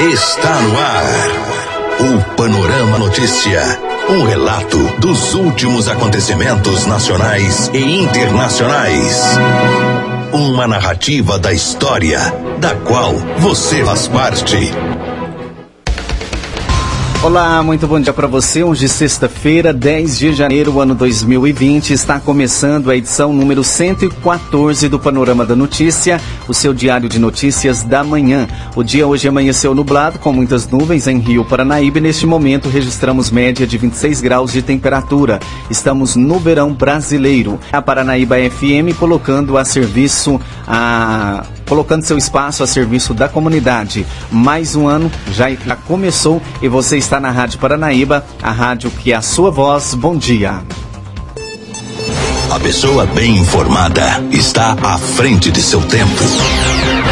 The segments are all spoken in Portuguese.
Está no ar. O Panorama Notícia. Um relato dos últimos acontecimentos nacionais e internacionais. Uma narrativa da história, da qual você faz parte. Olá, muito bom dia para você. Hoje, sexta-feira, 10 de janeiro, ano 2020, está começando a edição número 114 do Panorama da Notícia, o seu diário de notícias da manhã. O dia hoje amanheceu nublado, com muitas nuvens em Rio Paranaíba e neste momento registramos média de 26 graus de temperatura. Estamos no verão brasileiro. A Paranaíba FM colocando a serviço a colocando seu espaço a serviço da comunidade. Mais um ano já começou e você está na Rádio Paranaíba, a rádio que é a sua voz. Bom dia. A pessoa bem informada está à frente de seu tempo.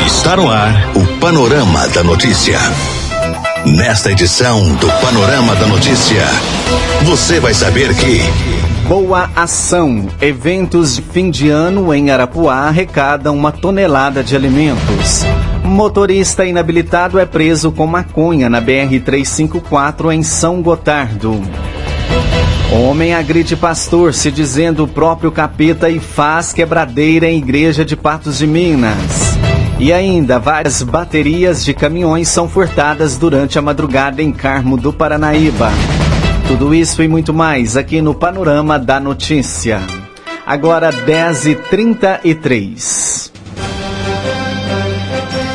Está no ar o Panorama da Notícia. Nesta edição do Panorama da Notícia, você vai saber que Boa Ação. Eventos de fim de ano em Arapuá arrecadam uma tonelada de alimentos. Motorista inabilitado é preso com maconha na BR-354 em São Gotardo. Homem agride pastor se dizendo o próprio capeta e faz quebradeira em igreja de Patos de Minas. E ainda, várias baterias de caminhões são furtadas durante a madrugada em Carmo do Paranaíba. Tudo isso e muito mais aqui no Panorama da Notícia. Agora 10h33.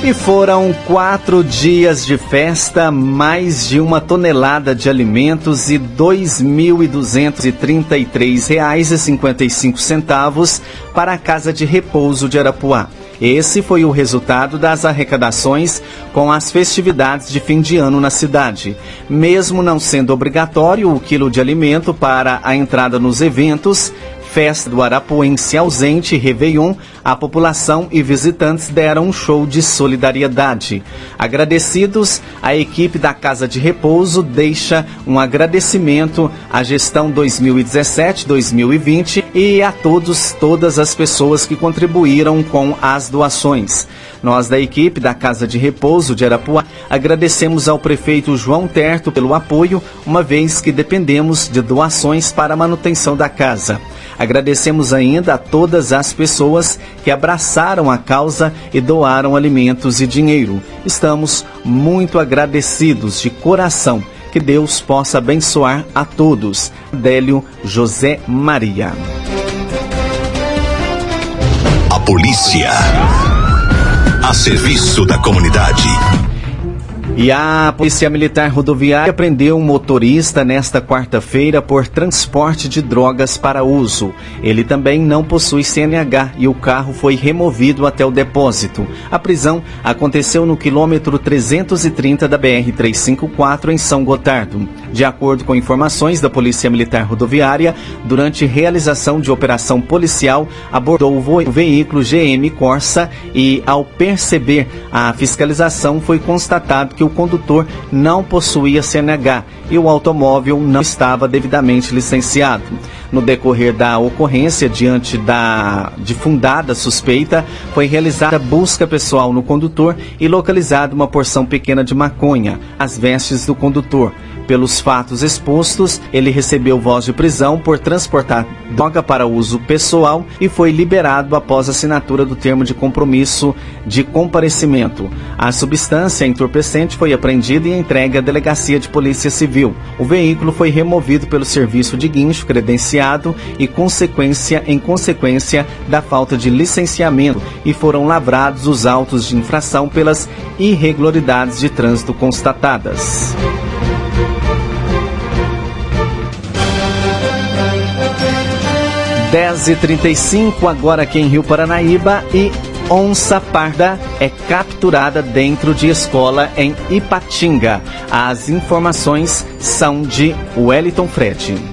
E foram quatro dias de festa, mais de uma tonelada de alimentos e R$ 2.233,55 para a Casa de Repouso de Arapuá. Esse foi o resultado das arrecadações com as festividades de fim de ano na cidade. Mesmo não sendo obrigatório o quilo de alimento para a entrada nos eventos, festa do Arapuense ausente Réveillon, a população e visitantes deram um show de solidariedade. Agradecidos, a equipe da Casa de Repouso deixa um agradecimento à gestão 2017-2020 e a todos, todas as pessoas que contribuíram com as doações. Nós da equipe da Casa de Repouso de Arapuá agradecemos ao prefeito João Terto pelo apoio, uma vez que dependemos de doações para a manutenção da casa. Agradecemos ainda a todas as pessoas que abraçaram a causa e doaram alimentos e dinheiro. Estamos muito agradecidos de coração. Que Deus possa abençoar a todos. Délio José Maria. A polícia. A serviço da comunidade. E a Polícia Militar Rodoviária prendeu um motorista nesta quarta-feira por transporte de drogas para uso. Ele também não possui CNH e o carro foi removido até o depósito. A prisão aconteceu no quilômetro 330 da BR-354 em São Gotardo. De acordo com informações da Polícia Militar Rodoviária, durante realização de operação policial, abordou o veículo GM Corsa e, ao perceber a fiscalização, foi constatado que que o condutor não possuía CNH e o automóvel não estava devidamente licenciado. No decorrer da ocorrência, diante da de fundada suspeita, foi realizada busca pessoal no condutor e localizada uma porção pequena de maconha, as vestes do condutor. Pelos fatos expostos, ele recebeu voz de prisão por transportar droga para uso pessoal e foi liberado após assinatura do termo de compromisso de comparecimento. A substância entorpecente foi apreendida e entregue à Delegacia de Polícia Civil. O veículo foi removido pelo serviço de guincho credenciado e consequência em consequência da falta de licenciamento e foram lavrados os autos de infração pelas irregularidades de trânsito constatadas. 10h35, agora aqui em Rio Paranaíba, e onça parda é capturada dentro de escola em Ipatinga. As informações são de Wellington Fred.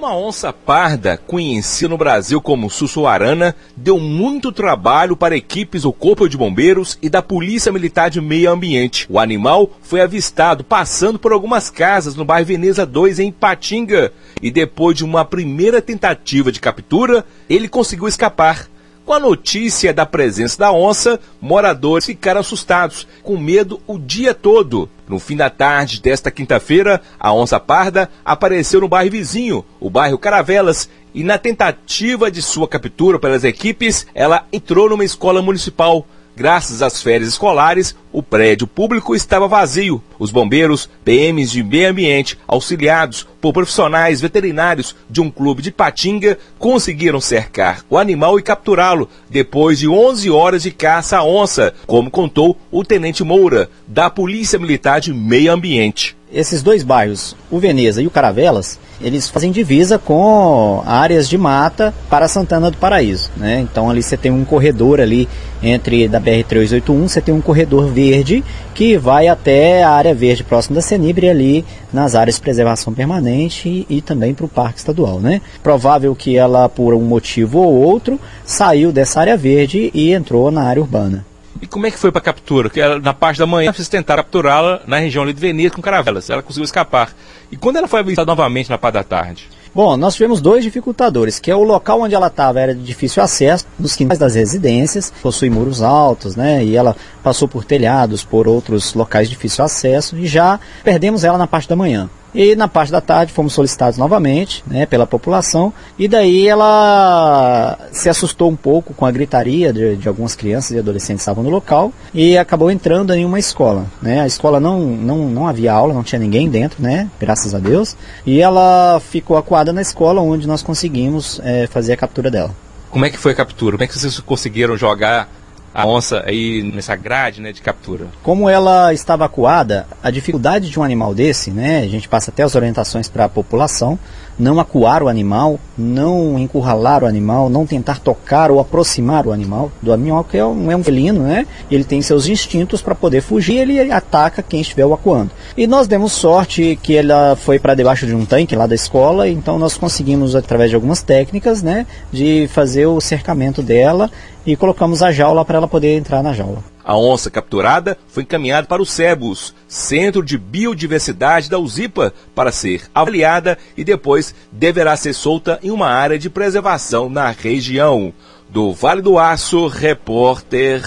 Uma onça parda, conhecida no Brasil como sussuarana, deu muito trabalho para equipes do Corpo de Bombeiros e da Polícia Militar de Meio Ambiente. O animal foi avistado passando por algumas casas no bairro Veneza 2, em Patinga, e depois de uma primeira tentativa de captura, ele conseguiu escapar. Com a notícia da presença da onça, moradores ficaram assustados, com medo o dia todo. No fim da tarde desta quinta-feira, a onça parda apareceu no bairro vizinho, o bairro Caravelas, e na tentativa de sua captura pelas equipes, ela entrou numa escola municipal. Graças às férias escolares, o prédio público estava vazio. Os bombeiros, PMs de meio ambiente, auxiliados por profissionais veterinários de um clube de Patinga, conseguiram cercar o animal e capturá-lo depois de 11 horas de caça à onça, como contou o tenente Moura, da Polícia Militar de Meio Ambiente. Esses dois bairros, o Veneza e o Caravelas, eles fazem divisa com áreas de mata para Santana do Paraíso. Né? Então ali você tem um corredor ali entre da BR-381, você tem um corredor verde que vai até a área verde próxima da Senibre ali nas áreas de preservação permanente e, e também para o Parque Estadual. Né? Provável que ela, por um motivo ou outro, saiu dessa área verde e entrou na área urbana. E como é que foi para a captura? Que na parte da manhã vocês tentaram capturá-la na região de Veneza com caravelas. Ela conseguiu escapar. E quando ela foi avistada novamente na parte da tarde? Bom, nós tivemos dois dificultadores, que é o local onde ela estava era de difícil acesso, nos quintais das residências, possui muros altos, né? E ela passou por telhados, por outros locais de difícil acesso, e já perdemos ela na parte da manhã. E na parte da tarde fomos solicitados novamente né, pela população, e daí ela se assustou um pouco com a gritaria de, de algumas crianças e adolescentes que estavam no local e acabou entrando em uma escola. Né? A escola não, não, não havia aula, não tinha ninguém dentro, né? graças a Deus, e ela ficou acuada na escola onde nós conseguimos é, fazer a captura dela. Como é que foi a captura? Como é que vocês conseguiram jogar a onça aí nessa grade né, de captura. Como ela estava acuada, a dificuldade de um animal desse, né, a gente passa até as orientações para a população, não acuar o animal, não encurralar o animal, não tentar tocar ou aproximar o animal do animal, que é um, é um felino, né? Ele tem seus instintos para poder fugir, ele ataca quem estiver o acuando. E nós demos sorte que ela foi para debaixo de um tanque lá da escola, então nós conseguimos, através de algumas técnicas, né, de fazer o cercamento dela e colocamos a jaula para ela poder entrar na jaula. A onça capturada foi encaminhada para o SEBUS, Centro de Biodiversidade da UZIPA, para ser avaliada e depois deverá ser solta em uma área de preservação na região. Do Vale do Aço, repórter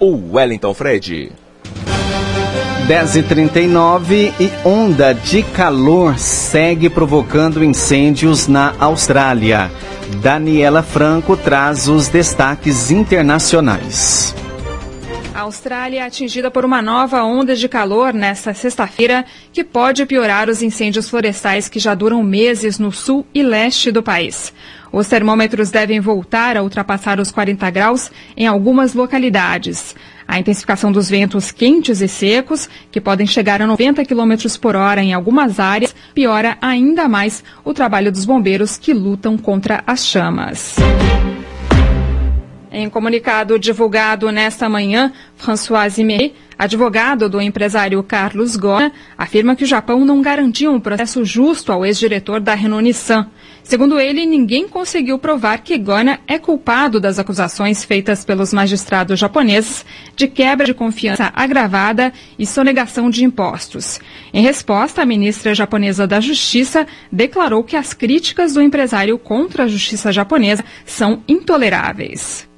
Wellington Fred. 10h39 e onda de calor segue provocando incêndios na Austrália. Daniela Franco traz os destaques internacionais. A Austrália é atingida por uma nova onda de calor nesta sexta-feira que pode piorar os incêndios florestais que já duram meses no sul e leste do país. Os termômetros devem voltar a ultrapassar os 40 graus em algumas localidades. A intensificação dos ventos quentes e secos, que podem chegar a 90 km por hora em algumas áreas, piora ainda mais o trabalho dos bombeiros que lutam contra as chamas. Em comunicado divulgado nesta manhã, François Imet, advogado do empresário Carlos Gona, afirma que o Japão não garantia um processo justo ao ex-diretor da Renault Nissan. Segundo ele, ninguém conseguiu provar que Gona é culpado das acusações feitas pelos magistrados japoneses de quebra de confiança agravada e sonegação de impostos. Em resposta, a ministra japonesa da Justiça declarou que as críticas do empresário contra a justiça japonesa são intoleráveis.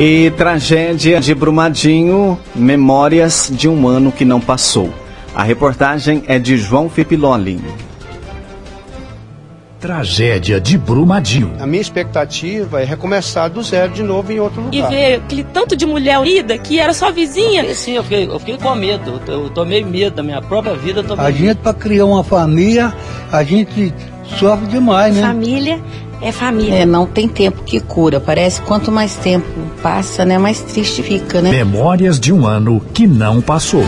E tragédia de Brumadinho, memórias de um ano que não passou. A reportagem é de João Fipiloli. Tragédia de Brumadinho. A minha expectativa é recomeçar do zero de novo em outro lugar. E ver aquele tanto de mulher unida que era só vizinha. Eu sim, eu fiquei, eu fiquei com medo. Eu tomei medo da minha própria vida. a gente, para criar uma família, a gente sofre demais, né? Família é família. É, não tem tempo que cura. Parece quanto mais tempo passa, né, mais triste fica, né? Memórias de um ano que não passou.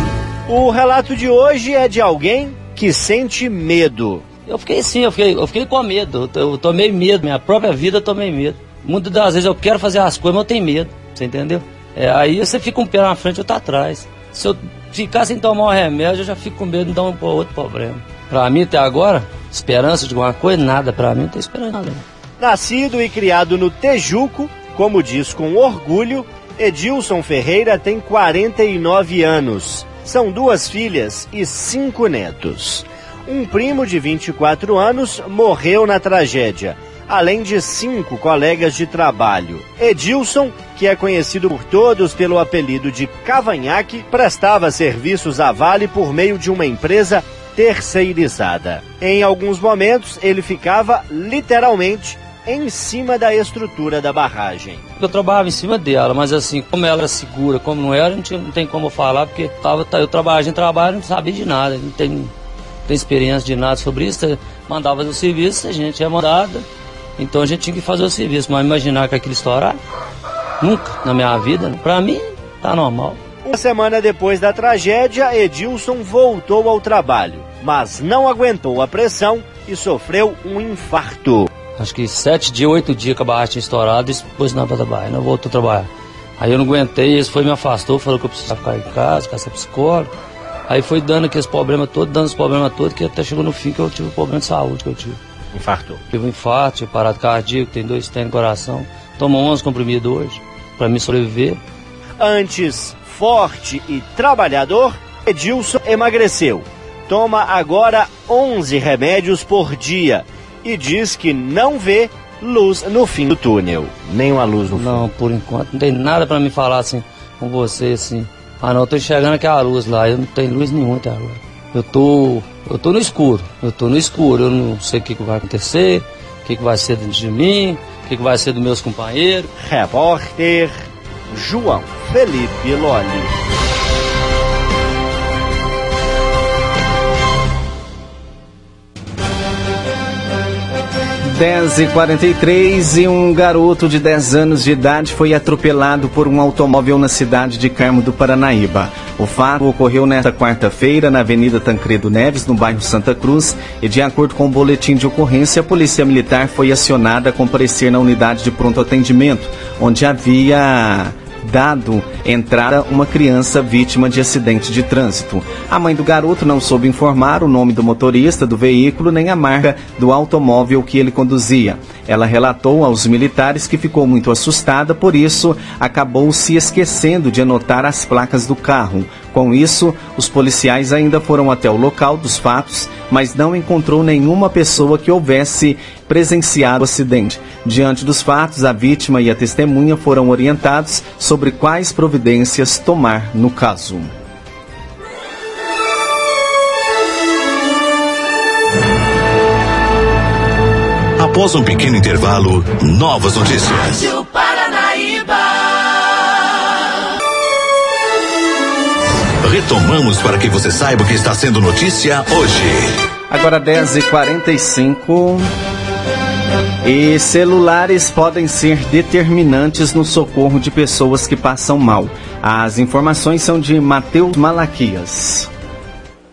O relato de hoje é de alguém que sente medo. Eu fiquei sim, eu fiquei, eu fiquei com medo. Eu, eu tomei medo, minha própria vida eu tomei medo. Muitas das vezes eu quero fazer as coisas, mas eu tenho medo. Você entendeu? É, aí você fica um pé na frente e outro atrás. Se eu ficar sem tomar um remédio, eu já fico com medo de dar um outro problema. Pra mim, até agora, esperança de alguma coisa, nada. Pra mim, não tem esperança nada. Nascido e criado no Tejuco, como diz com orgulho, Edilson Ferreira tem 49 anos. São duas filhas e cinco netos. Um primo de 24 anos morreu na tragédia, além de cinco colegas de trabalho. Edilson, que é conhecido por todos pelo apelido de Cavanhaque, prestava serviços à Vale por meio de uma empresa terceirizada. Em alguns momentos, ele ficava literalmente em cima da estrutura da barragem. Eu trabalhava em cima dela, mas assim, como ela era segura, como não era, a gente não tem como falar, porque tava, eu trabalhava em trabalho, não sabia de nada, não tem, não tem experiência de nada sobre isso. Mandava o serviço, a gente é mandado, então a gente tinha que fazer o serviço, mas imaginar que aquilo estourar, nunca na minha vida, pra mim, tá normal. Uma semana depois da tragédia, Edilson voltou ao trabalho, mas não aguentou a pressão e sofreu um infarto. Acho que sete dias, oito dias que a barra tinha estourado e depois não para trabalhar, não voltou a trabalhar. Aí eu não aguentei, esse foi me afastou, falou que eu precisava ficar em casa, ficar sem psicólogo. Aí foi dando aqueles problemas todos, dando os problemas todos, que até chegou no fim que eu tive um problema de saúde que eu tive. Infartou. Tive um infarto, tive parado cardíaco, tem dois tem no coração. Tomo 11 comprimidos hoje, para me sobreviver. Antes forte e trabalhador, Edilson emagreceu. Toma agora 11 remédios por dia e diz que não vê luz no fim do túnel. Nenhuma luz no fim. Não, por enquanto não tem nada para me falar assim com você assim. Ah não, eu tô enxergando aquela luz lá, eu não tenho luz nenhuma até agora. Eu tô, eu tô no escuro, eu tô no escuro, eu não sei o que, que vai acontecer, o que, que vai ser dentro de mim, o que, que vai ser dos meus companheiros. Repórter João Felipe Loli. 10 e 43 e um garoto de 10 anos de idade foi atropelado por um automóvel na cidade de Carmo do Paranaíba. O fato ocorreu nesta quarta-feira na Avenida Tancredo Neves, no bairro Santa Cruz, e de acordo com o boletim de ocorrência, a Polícia Militar foi acionada a comparecer na unidade de pronto atendimento, onde havia dado entrada uma criança vítima de acidente de trânsito. A mãe do garoto não soube informar o nome do motorista do veículo nem a marca do automóvel que ele conduzia. Ela relatou aos militares que ficou muito assustada, por isso acabou se esquecendo de anotar as placas do carro. Com isso, os policiais ainda foram até o local dos fatos, mas não encontrou nenhuma pessoa que houvesse presenciado o acidente. Diante dos fatos, a vítima e a testemunha foram orientados sobre quais providências tomar no caso. Após um pequeno intervalo, novas notícias. Retomamos para que você saiba o que está sendo notícia hoje. Agora 10h45. E celulares podem ser determinantes no socorro de pessoas que passam mal. As informações são de Matheus Malaquias.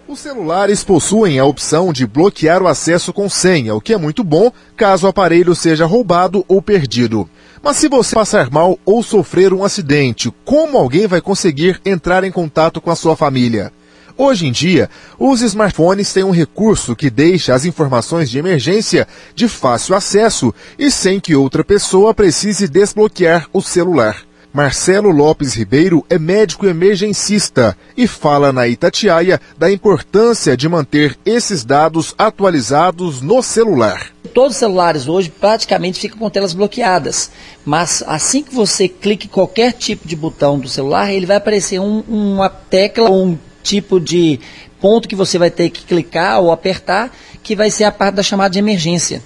Os celulares possuem a opção de bloquear o acesso com senha, o que é muito bom caso o aparelho seja roubado ou perdido. Mas se você passar mal ou sofrer um acidente, como alguém vai conseguir entrar em contato com a sua família? Hoje em dia, os smartphones têm um recurso que deixa as informações de emergência de fácil acesso e sem que outra pessoa precise desbloquear o celular. Marcelo Lopes Ribeiro é médico emergencista e fala na Itatiaia da importância de manter esses dados atualizados no celular. Todos os celulares hoje praticamente ficam com telas bloqueadas, mas assim que você clique qualquer tipo de botão do celular, ele vai aparecer um, uma tecla ou um tipo de ponto que você vai ter que clicar ou apertar, que vai ser a parte da chamada de emergência.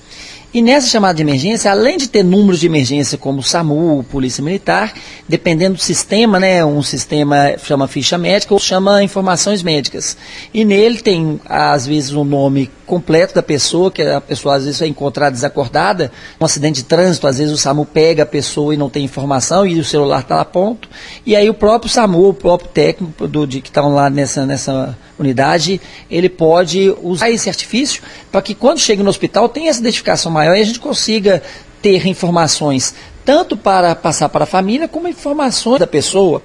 E nessa chamada de emergência, além de ter números de emergência como SAMU, Polícia Militar, dependendo do sistema, né, um sistema chama ficha médica ou chama informações médicas. E nele tem, às vezes, um nome completo da pessoa, que a pessoa às vezes é encontrada desacordada, um acidente de trânsito, às vezes o SAMU pega a pessoa e não tem informação e o celular está lá ponto. E aí o próprio SAMU, o próprio técnico do, de, que estão lá nessa, nessa unidade, ele pode usar esse artifício para que quando chega no hospital tenha essa identificação maior e a gente consiga ter informações tanto para passar para a família como informações da pessoa.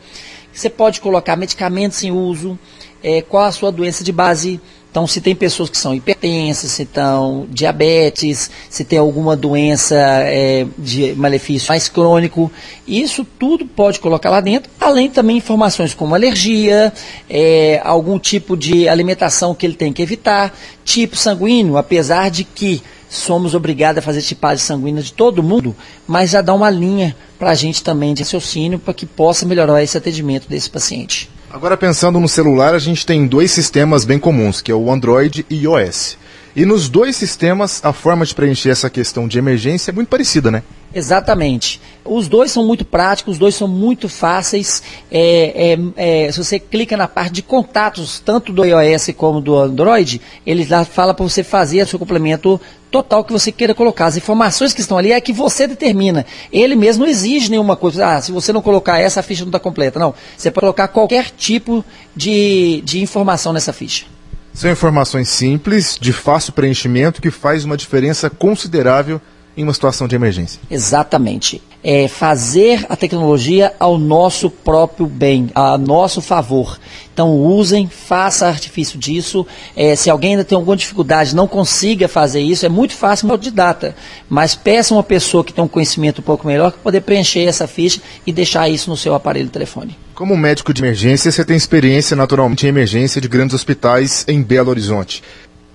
Você pode colocar medicamentos em uso, é, qual a sua doença de base, Então, se tem pessoas que são hipertensas, se estão diabetes, se tem alguma doença é, de malefício mais crônico, isso tudo pode colocar lá dentro, além também informações como alergia, é, algum tipo de alimentação que ele tem que evitar, tipo sanguíneo, apesar de que somos obrigados a fazer tipagem sanguínea de todo mundo, mas já dá uma linha para a gente também de raciocínio para que possa melhorar esse atendimento desse paciente. Agora pensando no celular, a gente tem dois sistemas bem comuns, que é o Android e iOS. E nos dois sistemas, a forma de preencher essa questão de emergência é muito parecida, né? Exatamente. Os dois são muito práticos, os dois são muito fáceis. É, é, é, se você clica na parte de contatos, tanto do iOS como do Android, ele lá fala para você fazer o seu complemento total que você queira colocar. As informações que estão ali é que você determina. Ele mesmo não exige nenhuma coisa. Ah, se você não colocar essa, a ficha não está completa. Não. Você pode colocar qualquer tipo de, de informação nessa ficha. São informações simples, de fácil preenchimento, que faz uma diferença considerável em uma situação de emergência. Exatamente. É fazer a tecnologia ao nosso próprio bem, a nosso favor. Então usem, faça artifício disso. É, se alguém ainda tem alguma dificuldade, não consiga fazer isso, é muito fácil autodidata. Mas peça uma pessoa que tem um conhecimento um pouco melhor para poder preencher essa ficha e deixar isso no seu aparelho de telefone. Como médico de emergência, você tem experiência naturalmente em emergência de grandes hospitais em Belo Horizonte.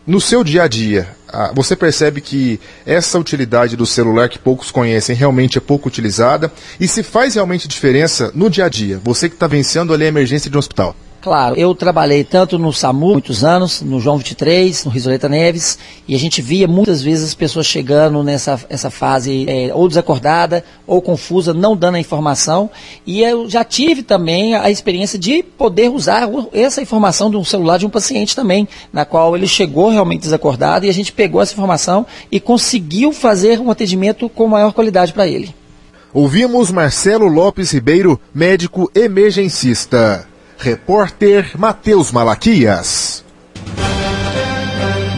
No seu dia a dia, você percebe que essa utilidade do celular que poucos conhecem realmente é pouco utilizada e se faz realmente diferença no dia a dia, você que está vencendo ali a emergência de um hospital? Claro, eu trabalhei tanto no SAMU, muitos anos, no João 23, no Risoleta Neves, e a gente via muitas vezes as pessoas chegando nessa essa fase é, ou desacordada ou confusa, não dando a informação. E eu já tive também a experiência de poder usar essa informação de um celular de um paciente também, na qual ele chegou realmente desacordado e a gente pegou essa informação e conseguiu fazer um atendimento com maior qualidade para ele. Ouvimos Marcelo Lopes Ribeiro, médico emergencista. Repórter Matheus Malaquias.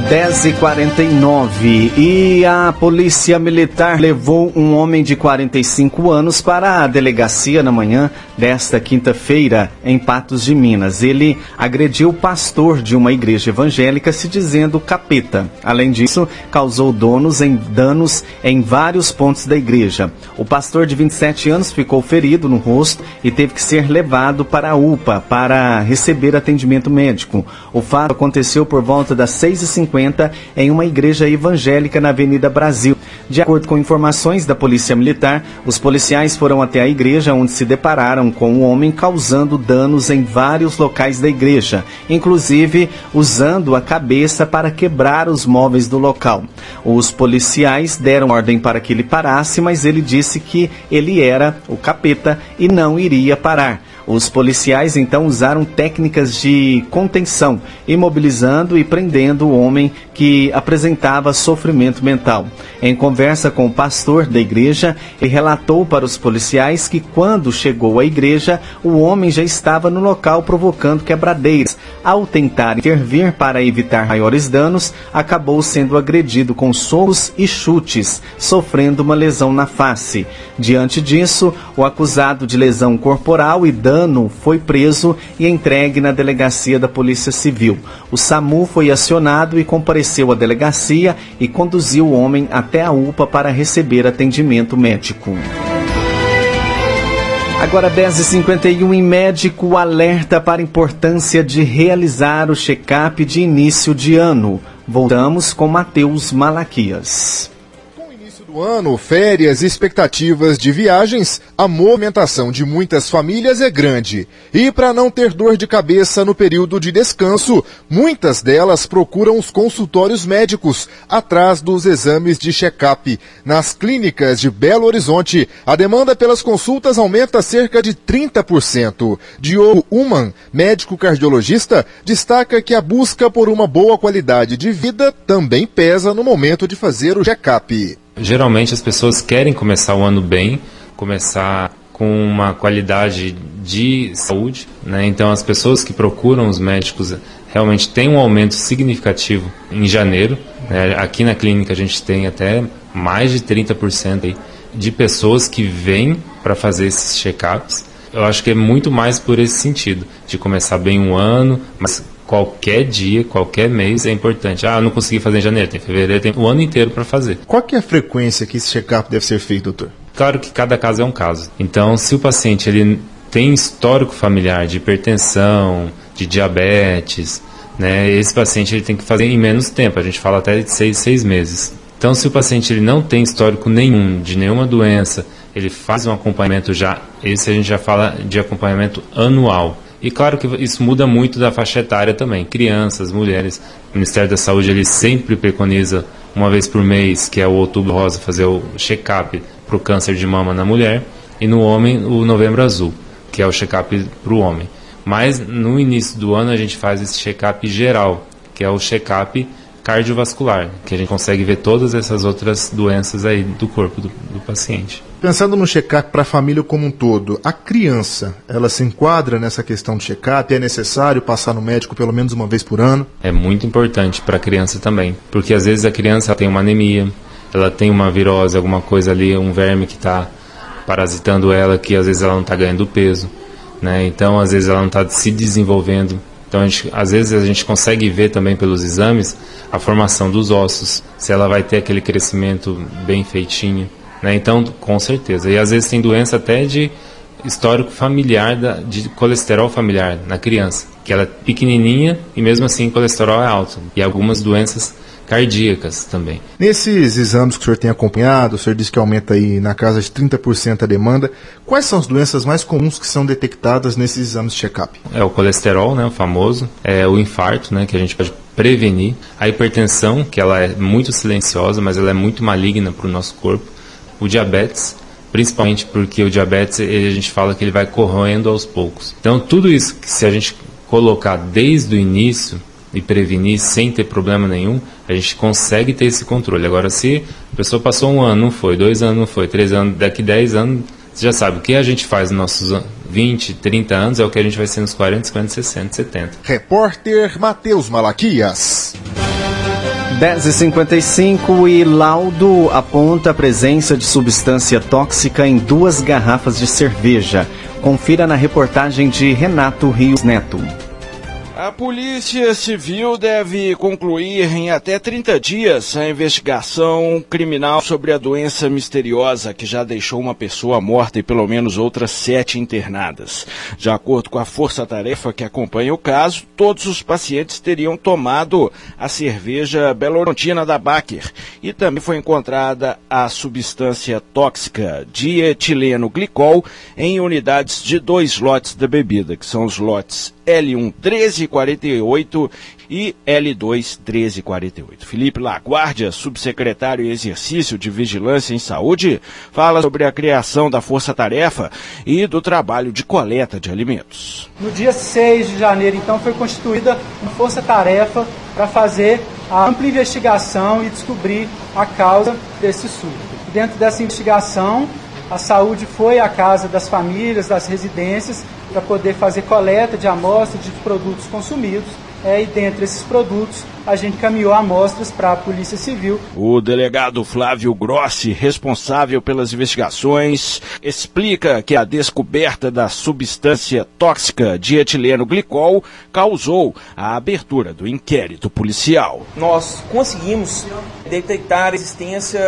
10h49 e a Polícia Militar levou um homem de 45 anos para a delegacia na manhã desta quinta-feira em Patos de Minas. Ele agrediu o pastor de uma igreja evangélica se dizendo capeta. Além disso, causou donos em danos em vários pontos da igreja. O pastor de 27 anos ficou ferido no rosto e teve que ser levado para a UPA para receber atendimento médico. O fato aconteceu por volta das 6h50 em uma igreja evangélica na Avenida Brasil. De acordo com informações da Polícia Militar, os policiais foram até a igreja onde se depararam com o homem causando danos em vários locais da igreja, inclusive usando a cabeça para quebrar os móveis do local. Os policiais deram ordem para que ele parasse, mas ele disse que ele era o capeta e não iria parar. Os policiais então usaram técnicas de contenção, imobilizando e prendendo o homem que apresentava sofrimento mental. Em conversa com o pastor da igreja, ele relatou para os policiais que quando chegou à igreja, o homem já estava no local provocando quebradeiras. Ao tentar intervir para evitar maiores danos, acabou sendo agredido com socos e chutes, sofrendo uma lesão na face. Diante disso, o acusado de lesão corporal e dano foi preso e entregue na delegacia da Polícia Civil. O SAMU foi acionado e compareceu à delegacia e conduziu o homem até a UPA para receber atendimento médico. Agora 10h51 em médico alerta para a importância de realizar o check-up de início de ano. Voltamos com Matheus Malaquias do ano, férias e expectativas de viagens, a movimentação de muitas famílias é grande. E para não ter dor de cabeça no período de descanso, muitas delas procuram os consultórios médicos atrás dos exames de check-up. Nas clínicas de Belo Horizonte, a demanda pelas consultas aumenta cerca de 30%. Diogo Uman, médico cardiologista, destaca que a busca por uma boa qualidade de vida também pesa no momento de fazer o check-up. Geralmente as pessoas querem começar o ano bem, começar com uma qualidade de saúde, né? Então as pessoas que procuram os médicos realmente têm um aumento significativo em janeiro. Né? Aqui na clínica a gente tem até mais de 30% de pessoas que vêm para fazer esses check-ups. Eu acho que é muito mais por esse sentido, de começar bem um ano, mas qualquer dia, qualquer mês é importante. Ah, não consegui fazer em janeiro, tem fevereiro, tem o ano inteiro para fazer. Qual que é a frequência que esse check-up deve ser feito, doutor? Claro que cada caso é um caso. Então, se o paciente ele tem histórico familiar de hipertensão, de diabetes, né, esse paciente ele tem que fazer em menos tempo. A gente fala até de seis, seis meses. Então, se o paciente ele não tem histórico nenhum de nenhuma doença, ele faz um acompanhamento já, esse a gente já fala de acompanhamento anual. E claro que isso muda muito da faixa etária também. Crianças, mulheres. O Ministério da Saúde ele sempre preconiza uma vez por mês, que é o outubro rosa, fazer o check-up para o câncer de mama na mulher. E no homem, o novembro azul, que é o check-up para o homem. Mas no início do ano a gente faz esse check-up geral, que é o check-up cardiovascular, que a gente consegue ver todas essas outras doenças aí do corpo do, do paciente. Pensando no check-up para a família como um todo, a criança, ela se enquadra nessa questão de check-up? É necessário passar no médico pelo menos uma vez por ano? É muito importante para a criança também, porque às vezes a criança tem uma anemia, ela tem uma virose, alguma coisa ali, um verme que está parasitando ela, que às vezes ela não está ganhando peso, né? Então às vezes ela não está se desenvolvendo. Então, gente, às vezes a gente consegue ver também pelos exames a formação dos ossos, se ela vai ter aquele crescimento bem feitinho. Né? Então, com certeza. E às vezes tem doença até de histórico familiar, da, de colesterol familiar na criança, que ela é pequenininha e mesmo assim o colesterol é alto. E algumas doenças cardíacas também. Nesses exames que o senhor tem acompanhado, o senhor disse que aumenta aí na casa de 30% a demanda. Quais são as doenças mais comuns que são detectadas nesses exames de check-up? É o colesterol, né, o famoso, é o infarto, né, que a gente pode prevenir, a hipertensão, que ela é muito silenciosa, mas ela é muito maligna para o nosso corpo, o diabetes, principalmente porque o diabetes, ele, a gente fala que ele vai corroendo aos poucos. Então, tudo isso que se a gente colocar desde o início, e prevenir sem ter problema nenhum, a gente consegue ter esse controle. Agora, se a pessoa passou um ano, não foi, dois anos, não foi, três anos, daqui dez anos, você já sabe, o que a gente faz nos nossos 20, 30 anos é o que a gente vai ser nos 40, 50, 60, 70. Repórter Matheus Malaquias. 10h55 e laudo aponta a presença de substância tóxica em duas garrafas de cerveja. Confira na reportagem de Renato Rios Neto. A Polícia Civil deve concluir em até 30 dias a investigação criminal sobre a doença misteriosa que já deixou uma pessoa morta e pelo menos outras sete internadas. De acordo com a força-tarefa que acompanha o caso, todos os pacientes teriam tomado a cerveja Belo Horizontina da Baker e também foi encontrada a substância tóxica dietileno glicol em unidades de dois lotes da bebida, que são os lotes L1 1348 e L2 1348. Felipe Laguardia, subsecretário em exercício de Vigilância em Saúde, fala sobre a criação da Força Tarefa e do trabalho de coleta de alimentos. No dia 6 de janeiro, então, foi constituída uma Força Tarefa para fazer a ampla investigação e descobrir a causa desse surto. Dentro dessa investigação, a saúde foi à casa das famílias, das residências, para poder fazer coleta de amostras de produtos consumidos. É, e dentre esses produtos, a gente caminhou amostras para a Polícia Civil. O delegado Flávio Grossi, responsável pelas investigações, explica que a descoberta da substância tóxica de etileno glicol causou a abertura do inquérito policial. Nós conseguimos detectar a existência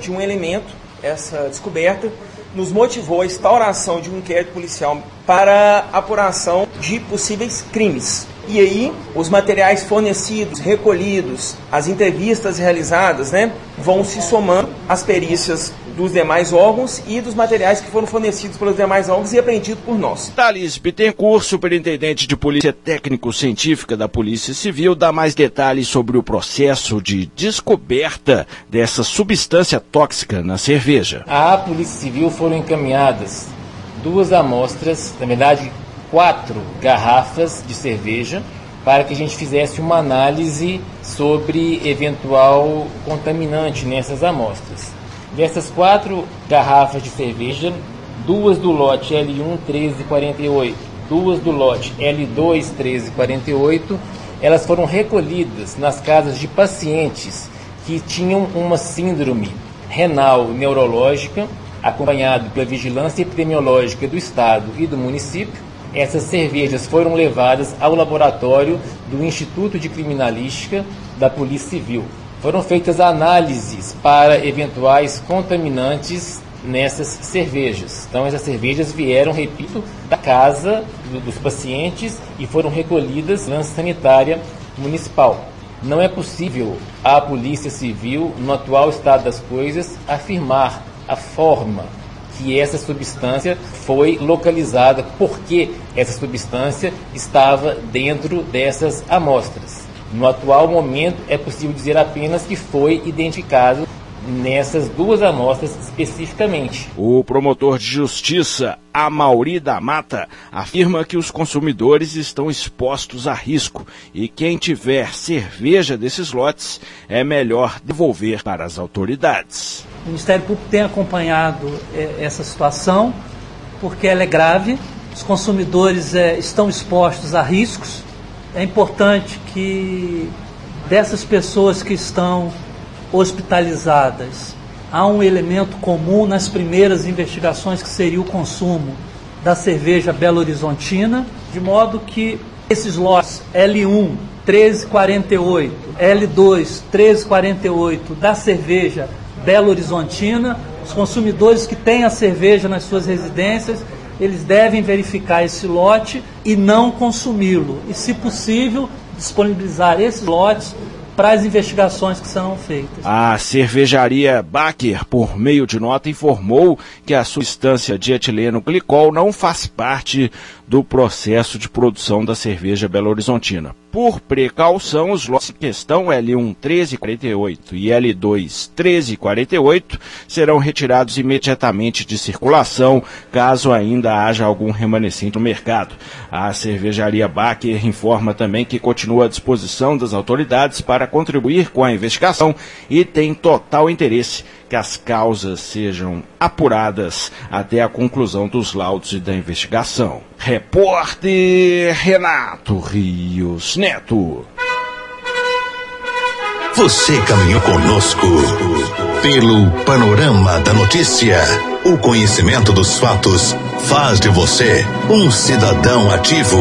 de um elemento, essa descoberta, nos motivou a instauração de um inquérito policial para apuração de possíveis crimes. E aí, os materiais fornecidos, recolhidos, as entrevistas realizadas, né, vão se somando às perícias dos demais órgãos e dos materiais que foram fornecidos pelos demais órgãos e apreendidos por nós. Thales Bittencourt, superintendente de Polícia Técnico-Científica da Polícia Civil, dá mais detalhes sobre o processo de descoberta dessa substância tóxica na cerveja. À Polícia Civil foram encaminhadas duas amostras, na verdade, quatro garrafas de cerveja para que a gente fizesse uma análise sobre eventual contaminante nessas amostras. Dessas quatro garrafas de cerveja, duas do lote L1 1348, duas do lote L2 1348, elas foram recolhidas nas casas de pacientes que tinham uma síndrome renal neurológica, acompanhado pela vigilância epidemiológica do estado e do município, essas cervejas foram levadas ao laboratório do Instituto de Criminalística da Polícia Civil. Foram feitas análises para eventuais contaminantes nessas cervejas. Então, essas cervejas vieram, repito, da casa do, dos pacientes e foram recolhidas na sanitária municipal. Não é possível a Polícia Civil, no atual estado das coisas, afirmar a forma que essa substância foi localizada, porque essa substância estava dentro dessas amostras. No atual momento, é possível dizer apenas que foi identificado nessas duas amostras especificamente. O promotor de justiça, Amauri da Mata, afirma que os consumidores estão expostos a risco e quem tiver cerveja desses lotes é melhor devolver para as autoridades. O Ministério Público tem acompanhado é, essa situação porque ela é grave, os consumidores é, estão expostos a riscos. É importante que dessas pessoas que estão hospitalizadas. Há um elemento comum nas primeiras investigações que seria o consumo da cerveja Belo Horizontina, de modo que esses lotes L1 1348, L2 1348 da cerveja Belo Horizontina, os consumidores que têm a cerveja nas suas residências, eles devem verificar esse lote e não consumi-lo. E, se possível, disponibilizar esses lotes para as investigações que serão feitas. A cervejaria Baker, por meio de nota, informou que a substância de etileno glicol não faz parte do processo de produção da cerveja Belo Horizontina. Por precaução, os lotes em questão L1 1348 e L2 1348 serão retirados imediatamente de circulação, caso ainda haja algum remanescente no mercado. A cervejaria Baker informa também que continua à disposição das autoridades para contribuir com a investigação e tem total interesse que as causas sejam apuradas até a conclusão dos laudos e da investigação. Repórter Renato Rios Neto. Você caminhou conosco pelo panorama da notícia. O conhecimento dos fatos faz de você um cidadão ativo.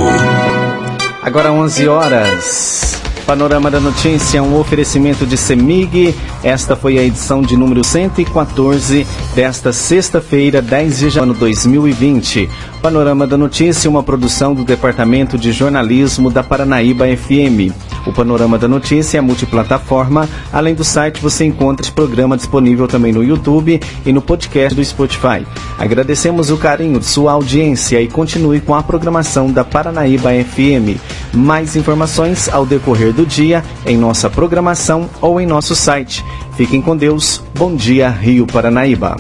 Agora 11 horas. Panorama da Notícia, um oferecimento de Semig. Esta foi a edição de número 114 desta sexta-feira, 10 de janeiro de 2020. Panorama da Notícia, uma produção do Departamento de Jornalismo da Paranaíba FM. O Panorama da Notícia é multiplataforma. Além do site, você encontra esse programa disponível também no YouTube e no podcast do Spotify. Agradecemos o carinho de sua audiência e continue com a programação da Paranaíba FM. Mais informações ao decorrer do dia em nossa programação ou em nosso site. Fiquem com Deus. Bom dia, Rio Paranaíba.